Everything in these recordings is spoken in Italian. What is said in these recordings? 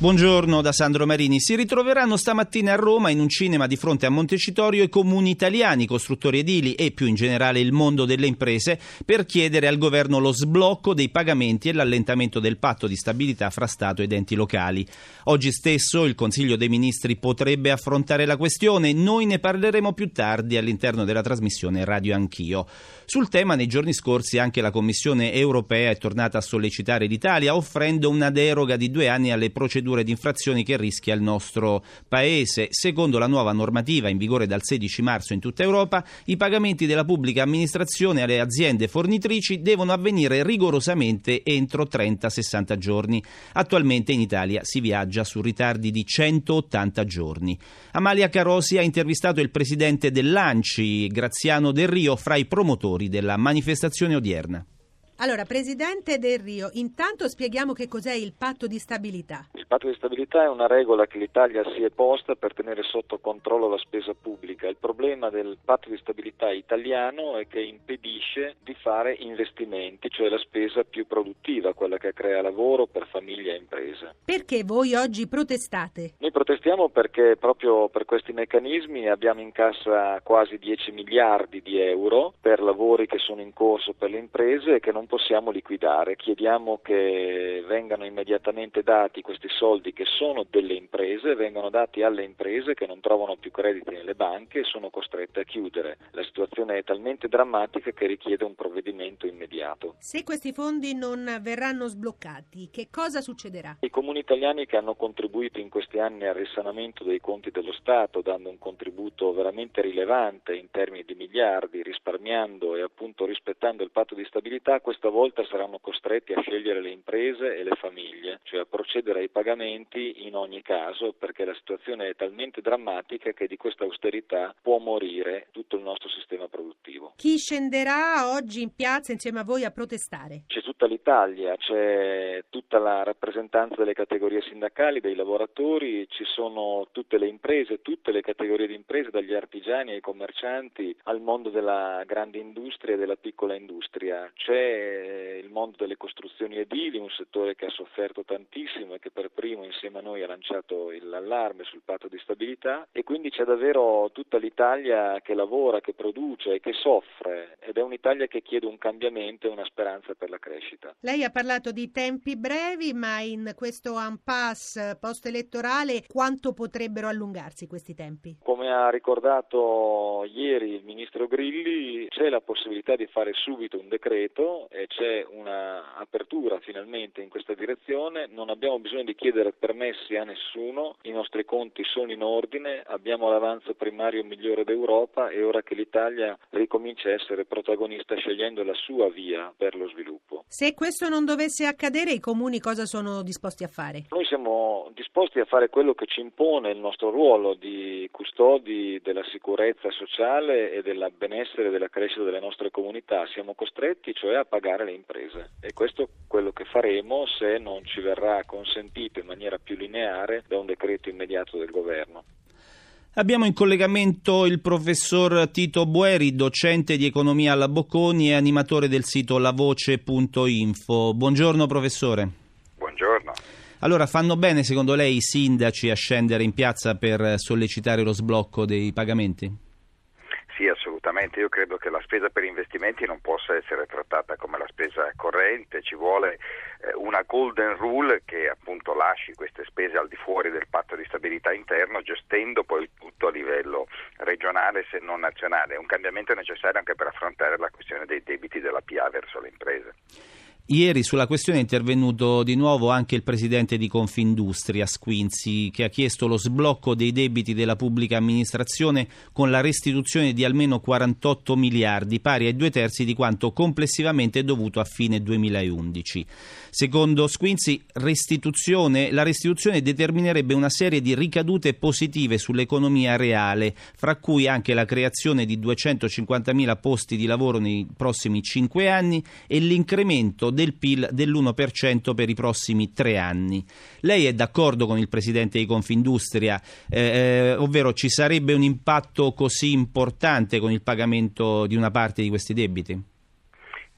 Buongiorno da Sandro Marini. Si ritroveranno stamattina a Roma in un cinema di fronte a Montecitorio i comuni italiani, costruttori edili e più in generale il mondo delle imprese per chiedere al governo lo sblocco dei pagamenti e l'allentamento del patto di stabilità fra Stato ed enti locali. Oggi stesso il Consiglio dei Ministri potrebbe affrontare la questione. Noi ne parleremo più tardi all'interno della trasmissione Radio Anch'io. Sul tema nei giorni scorsi anche la Commissione europea è tornata a sollecitare l'Italia offrendo una deroga di due anni alle procedure procedure di infrazioni che rischia il nostro Paese. Secondo la nuova normativa in vigore dal 16 marzo in tutta Europa, i pagamenti della pubblica amministrazione alle aziende fornitrici devono avvenire rigorosamente entro 30-60 giorni. Attualmente in Italia si viaggia su ritardi di 180 giorni. Amalia Carosi ha intervistato il presidente dell'ANCI, Graziano Del Rio, fra i promotori della manifestazione odierna. Allora, Presidente Del Rio, intanto spieghiamo che cos'è il patto di stabilità. Il patto di stabilità è una regola che l'Italia si è posta per tenere sotto controllo la spesa pubblica. Il problema del patto di stabilità italiano è che impedisce di fare investimenti, cioè la spesa più produttiva, quella che crea lavoro per famiglie e imprese. Perché voi oggi protestate? Noi protestiamo perché proprio per questi meccanismi abbiamo in cassa quasi 10 miliardi di euro per lavori che sono in corso per le imprese e che non possiamo liquidare. Chiediamo che vengano immediatamente dati questi soldi che sono delle imprese, vengano dati alle imprese che non trovano più crediti nelle banche e sono costrette a chiudere. La situazione è talmente drammatica che richiede un provvedimento immediato. Se questi fondi non verranno sbloccati, che cosa succederà? I comuni italiani che hanno contribuito in questi anni al risanamento dei conti dello Stato, dando un contributo veramente rilevante in termini di miliardi, risparmiando e appunto rispettando il patto di stabilità, questa volta saranno costretti a scegliere le imprese e le famiglie, cioè a procedere ai pagamenti in ogni caso perché la situazione è talmente drammatica che di questa austerità può morire tutto il nostro sistema produttivo. Chi scenderà oggi in piazza insieme a voi a protestare? C'è tutta l'Italia, c'è tutta la rappresentanza delle categorie sindacali, dei lavoratori, ci sono tutte le imprese, tutte le categorie di imprese, dagli artigiani ai commercianti al mondo della grande industria e della piccola industria. C'è il mondo delle costruzioni edili, un settore che ha sofferto tantissimo e che per primo insieme a noi ha lanciato l'allarme sul patto di stabilità e quindi c'è davvero tutta l'Italia che lavora, che produce e che soffre ed è un'Italia che chiede un cambiamento e una speranza per la crescita. Lei ha parlato di tempi brevi, ma in questo impasse post-elettorale quanto potrebbero allungarsi questi tempi? Come ha ricordato ieri il ministro Grilli, c'è la possibilità di fare subito un decreto e c'è un'apertura finalmente in questa direzione, non abbiamo bisogno di chiedere permessi a nessuno, i nostri conti sono in ordine, abbiamo l'avanzo primario migliore d'Europa e ora che l'Italia ricomincia a essere protagonista scegliendo la sua via per lo sviluppo. Se questo non dovesse accadere, i comuni cosa sono disposti a fare? Noi siamo disposti a fare quello che ci impone il nostro ruolo di custodi della sicurezza sociale e del benessere e della crescita delle nostre comunità. Siamo costretti cioè a pagare le imprese e questo è quello che faremo se non ci verrà consentito in maniera più lineare da un decreto immediato del governo. Abbiamo in collegamento il professor Tito Bueri, docente di economia alla Bocconi e animatore del sito lavoce.info. Buongiorno professore. Buongiorno. Allora, fanno bene secondo lei i sindaci a scendere in piazza per sollecitare lo sblocco dei pagamenti? Assolutamente, io credo che la spesa per investimenti non possa essere trattata come la spesa corrente, ci vuole eh, una golden rule che appunto lasci queste spese al di fuori del patto di stabilità interno, gestendo poi il tutto a livello regionale se non nazionale. È un cambiamento necessario anche per affrontare la questione dei debiti della PA verso le imprese. Ieri sulla questione è intervenuto di nuovo anche il presidente di Confindustria, Squinzi, che ha chiesto lo sblocco dei debiti della pubblica amministrazione con la restituzione di almeno 48 miliardi, pari ai due terzi di quanto complessivamente dovuto a fine 2011. Secondo Squinzi, restituzione, la restituzione determinerebbe una serie di ricadute positive sull'economia reale, fra cui anche la creazione di 250.000 posti di lavoro nei prossimi cinque anni e l'incremento del PIL dell'1% per i prossimi tre anni. Lei è d'accordo con il presidente di Confindustria, eh, eh, ovvero ci sarebbe un impatto così importante con il pagamento di una parte di questi debiti?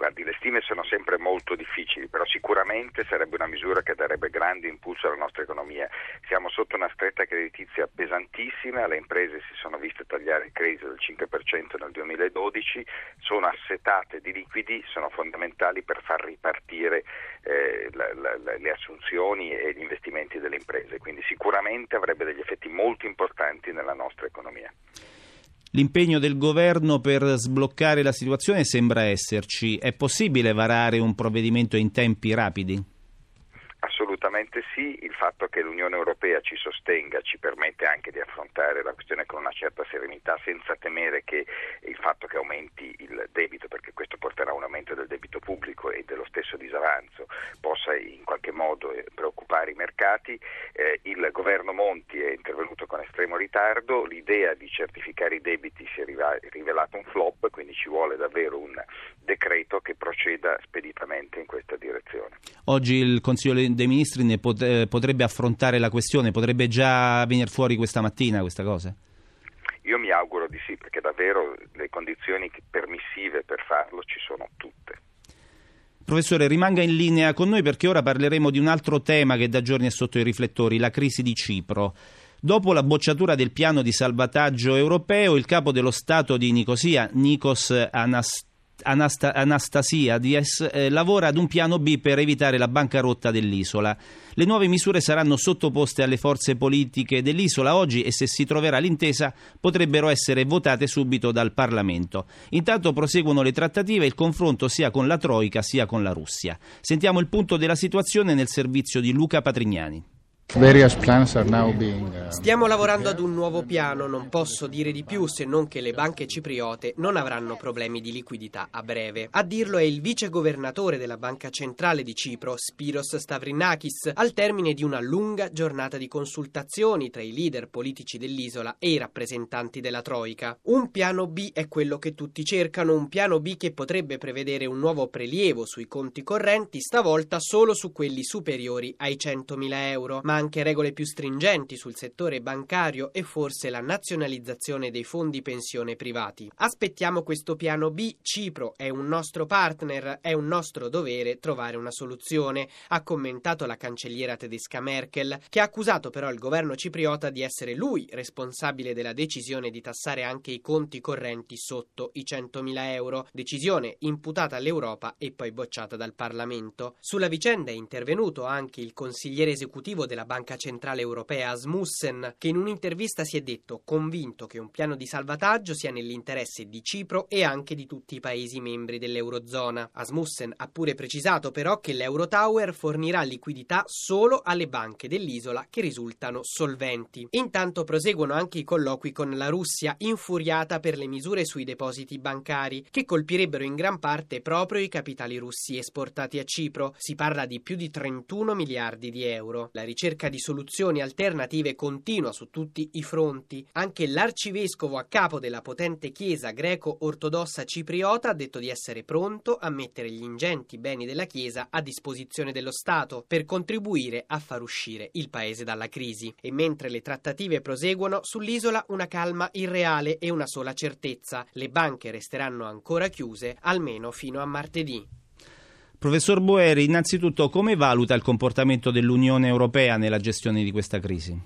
Guardi, le stime sono sempre molto difficili, però sicuramente sarebbe una misura che darebbe grande impulso alla nostra economia. Siamo sotto una stretta creditizia pesantissima, le imprese si sono viste tagliare il credito del 5% nel 2012, sono assetate di liquidi, sono fondamentali per far ripartire eh, la, la, le assunzioni e gli investimenti delle imprese, quindi sicuramente avrebbe degli effetti molto importanti nella nostra economia. L'impegno del governo per sbloccare la situazione sembra esserci. È possibile varare un provvedimento in tempi rapidi? Assolutamente sì, il fatto che l'Unione Europea ci sostenga ci permette anche di affrontare la questione con una certa serenità senza temere che il fatto che aumenti il debito, perché questo porterà a un aumento del debito pubblico e dello stesso disavanzo, possa in qualche modo eh, preoccupare i mercati. Eh, il governo Monti è intervenuto con estremo ritardo, l'idea di certificare i debiti si è rivelata un flop, quindi ci vuole davvero un decreto che proceda speditamente in questa direzione. Oggi il Consiglio dei Ministri ne eh, potrebbe affrontare la questione, potrebbe già venire fuori questa mattina questa cosa? Io mi auguro di sì, perché davvero le condizioni permissive per farlo ci sono tutte. Professore, rimanga in linea con noi perché ora parleremo di un altro tema che da giorni è sotto i riflettori, la crisi di Cipro. Dopo la bocciatura del piano di salvataggio europeo, il capo dello Stato di Nicosia, Nikos Anastasiou, Anast- Anastasiades eh, lavora ad un piano B per evitare la bancarotta dell'isola. Le nuove misure saranno sottoposte alle forze politiche dell'isola oggi e se si troverà l'intesa potrebbero essere votate subito dal Parlamento. Intanto proseguono le trattative e il confronto sia con la Troica sia con la Russia. Sentiamo il punto della situazione nel servizio di Luca Patrignani. Uh, Stiamo lavorando ad un nuovo piano, non posso dire di più se non che le banche cipriote non avranno problemi di liquidità a breve. A dirlo è il vice governatore della Banca Centrale di Cipro, Spiros Stavrinakis, al termine di una lunga giornata di consultazioni tra i leader politici dell'isola e i rappresentanti della Troica. Un piano B è quello che tutti cercano, un piano B che potrebbe prevedere un nuovo prelievo sui conti correnti, stavolta solo su quelli superiori ai 100.000 euro, ma anche regole più stringenti sul settore bancario e forse la nazionalizzazione dei fondi pensione privati. Aspettiamo questo piano B, Cipro è un nostro partner, è un nostro dovere trovare una soluzione, ha commentato la cancelliera tedesca Merkel, che ha accusato però il governo cipriota di essere lui responsabile della decisione di tassare anche i conti correnti sotto i 100.000 euro, decisione imputata all'Europa e poi bocciata dal Parlamento. Sulla vicenda è intervenuto anche il consigliere esecutivo della Banca Centrale Europea Asmussen, che in un'intervista si è detto convinto che un piano di salvataggio sia nell'interesse di Cipro e anche di tutti i paesi membri dell'Eurozona. Asmussen ha pure precisato però che l'Eurotower fornirà liquidità solo alle banche dell'isola che risultano solventi. Intanto proseguono anche i colloqui con la Russia, infuriata per le misure sui depositi bancari, che colpirebbero in gran parte proprio i capitali russi esportati a Cipro. Si parla di più di 31 miliardi di euro. La ricerca ricerca di soluzioni alternative continua su tutti i fronti. Anche l'arcivescovo a capo della potente chiesa greco-ortodossa cipriota ha detto di essere pronto a mettere gli ingenti beni della chiesa a disposizione dello Stato per contribuire a far uscire il paese dalla crisi. E mentre le trattative proseguono, sull'isola una calma irreale e una sola certezza: le banche resteranno ancora chiuse almeno fino a martedì. Professor Boeri, innanzitutto come valuta il comportamento dell'Unione Europea nella gestione di questa crisi?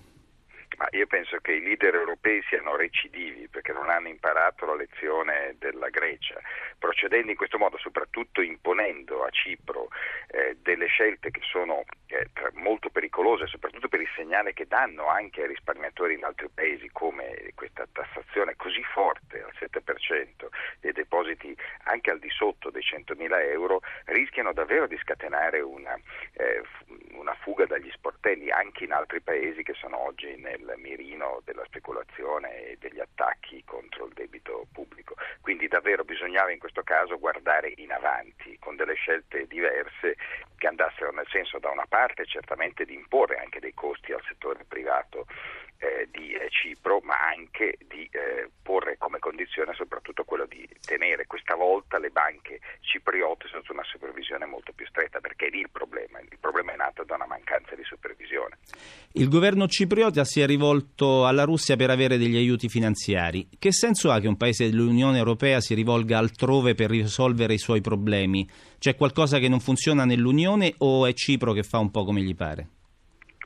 Ma io penso che i leader europei siano recidivi perché non hanno imparato la lezione della Grecia, procedendo in questo modo, soprattutto imponendo a Cipro eh, delle scelte che sono eh, molto pericolose, soprattutto per il segnale che danno anche ai risparmiatori in altri paesi, come questa tassazione così forte al 7% dei depositi anche al di sotto dei 100.000 euro, rischiano davvero di scatenare una, eh, una fuga dagli sportelli anche in altri paesi che sono oggi nel mirino della speculazione e degli attacchi contro il debito pubblico. Quindi davvero bisognava in questo caso guardare in avanti con delle scelte diverse che andassero nel senso da una parte certamente di imporre anche dei costi al settore privato eh, di Cipro, ma anche di eh, porre come condizione soprattutto quello di tenere questa volta le banche cipriote sotto una supervisione molto più stretta, perché è lì il problema. Il problema è nato da una mancanza di supervisione. Il governo cipriota si è rivolto alla Russia per avere degli aiuti finanziari. Che senso ha che un paese dell'Unione Europea si rivolga altrove per risolvere i suoi problemi? C'è qualcosa che non funziona nell'Unione o è Cipro che fa un po' come gli pare?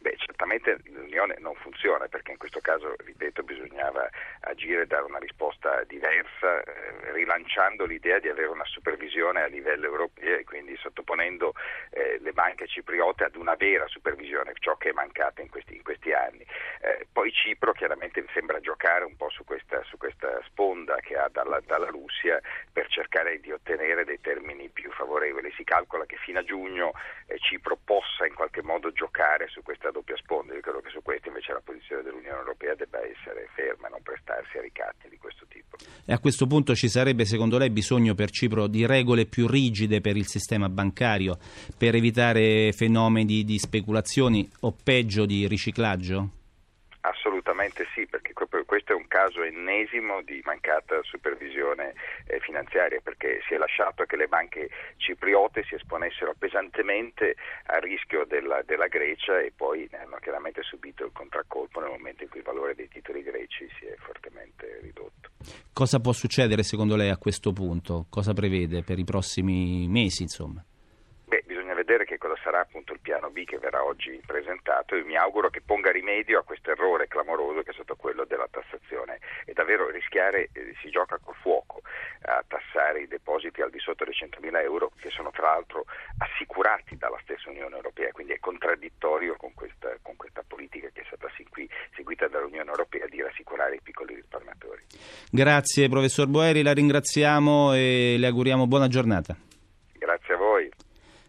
Beh, certamente l'Unione non funziona perché in questo caso, ripeto, bisognava agire e dare una risposta diversa, eh, rilanciando l'idea di avere una supervisione a livello europeo e quindi sottoponendo eh, le banche cipriote ad una vera supervisione, ciò che è mancato in questi, in questi anni. Eh, poi Cipro chiaramente sembra giocare un po' su questa, su questa sponda che ha dalla, dalla Russia per cercare di ottenere dei termini più favorevoli. Si calcola che fino a giugno eh, Cipro possa in qualche modo giocare su questa doppia sponda. Io credo che su questo invece la posizione dell'Unione Europea debba essere ferma e non prestarsi a ricatti di questo tipo. E a questo punto ci sarebbe secondo lei bisogno per Cipro di regole più rigide per il sistema bancario per evitare fenomeni di speculazioni o peggio di riciclaggio? Assolutamente sì, perché questo è un caso ennesimo di mancata supervisione eh, finanziaria, perché si è lasciato che le banche cipriote si esponessero pesantemente al rischio della, della Grecia e poi hanno chiaramente subito il contraccolpo nel momento in cui il valore dei titoli greci si è fortemente ridotto. Cosa può succedere secondo lei a questo punto? Cosa prevede per i prossimi mesi, insomma? Vedere che cosa sarà appunto il piano B che verrà oggi presentato e mi auguro che ponga rimedio a questo errore clamoroso che è stato quello della tassazione e davvero rischiare, eh, si gioca col fuoco a tassare i depositi al di sotto dei 100.000 euro che sono tra l'altro assicurati dalla stessa Unione Europea, quindi è contraddittorio con questa, con questa politica che è stata seguita dall'Unione Europea di rassicurare i piccoli risparmiatori. Grazie professor Boeri, la ringraziamo e le auguriamo buona giornata.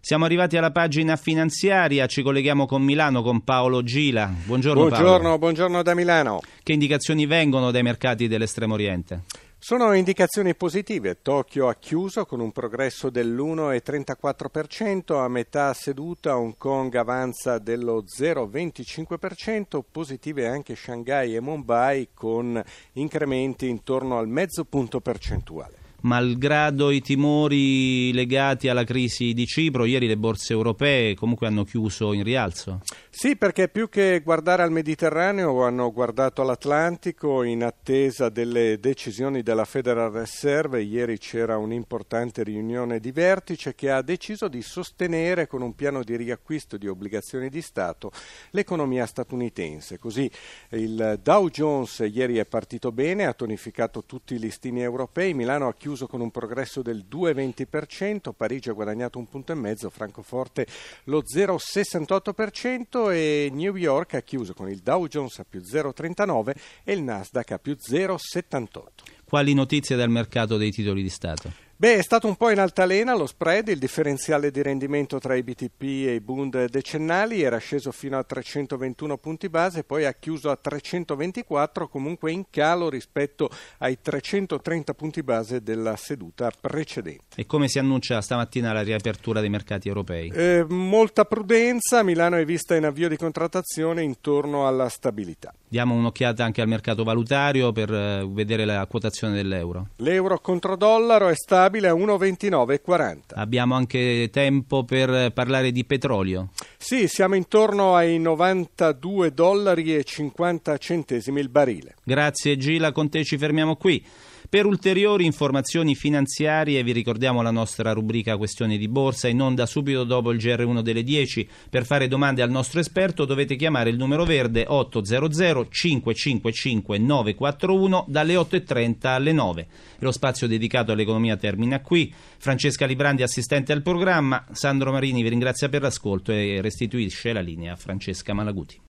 Siamo arrivati alla pagina finanziaria, ci colleghiamo con Milano con Paolo Gila. Buongiorno, buongiorno Paolo. Buongiorno da Milano. Che indicazioni vengono dai mercati dell'estremo oriente? Sono indicazioni positive. Tokyo ha chiuso con un progresso dell'1,34%, a metà seduta Hong Kong avanza dello 0,25%, positive anche Shanghai e Mumbai con incrementi intorno al mezzo punto percentuale malgrado i timori legati alla crisi di Cipro, ieri le borse europee comunque hanno chiuso in rialzo. Sì, perché più che guardare al Mediterraneo hanno guardato all'Atlantico in attesa delle decisioni della Federal Reserve. Ieri c'era un'importante riunione di vertice che ha deciso di sostenere con un piano di riacquisto di obbligazioni di Stato l'economia statunitense. Così il Dow Jones ieri è partito bene, ha tonificato tutti i listini europei, Milano ha chiuso con un progresso del 2,20%, Parigi ha guadagnato un punto e mezzo, Francoforte lo 0,68% e New York ha chiuso con il Dow Jones a più 0,39 e il Nasdaq a più 0,78. Quali notizie dal mercato dei titoli di Stato? Beh, è stato un po' in altalena lo spread, il differenziale di rendimento tra i BTP e i Bund decennali era sceso fino a 321 punti base, poi ha chiuso a 324, comunque in calo rispetto ai 330 punti base della seduta precedente. E come si annuncia stamattina la riapertura dei mercati europei? Eh, molta prudenza, Milano è vista in avvio di contrattazione intorno alla stabilità. Diamo un'occhiata anche al mercato valutario per eh, vedere la quotazione dell'euro. L'euro contro dollaro è stabile a 1,29,40. Abbiamo anche tempo per parlare di petrolio. Sì, siamo intorno ai 92 dollari e 50 centesimi il barile. Grazie Gila, con te ci fermiamo qui. Per ulteriori informazioni finanziarie vi ricordiamo la nostra rubrica Questioni di Borsa in onda subito dopo il GR1 delle 10. Per fare domande al nostro esperto dovete chiamare il numero verde 800 555 941 dalle 8.30 alle 9. Lo spazio dedicato all'economia termina qui. Francesca Librandi, assistente al programma. Sandro Marini vi ringrazia per l'ascolto e restituisce la linea a Francesca Malaguti.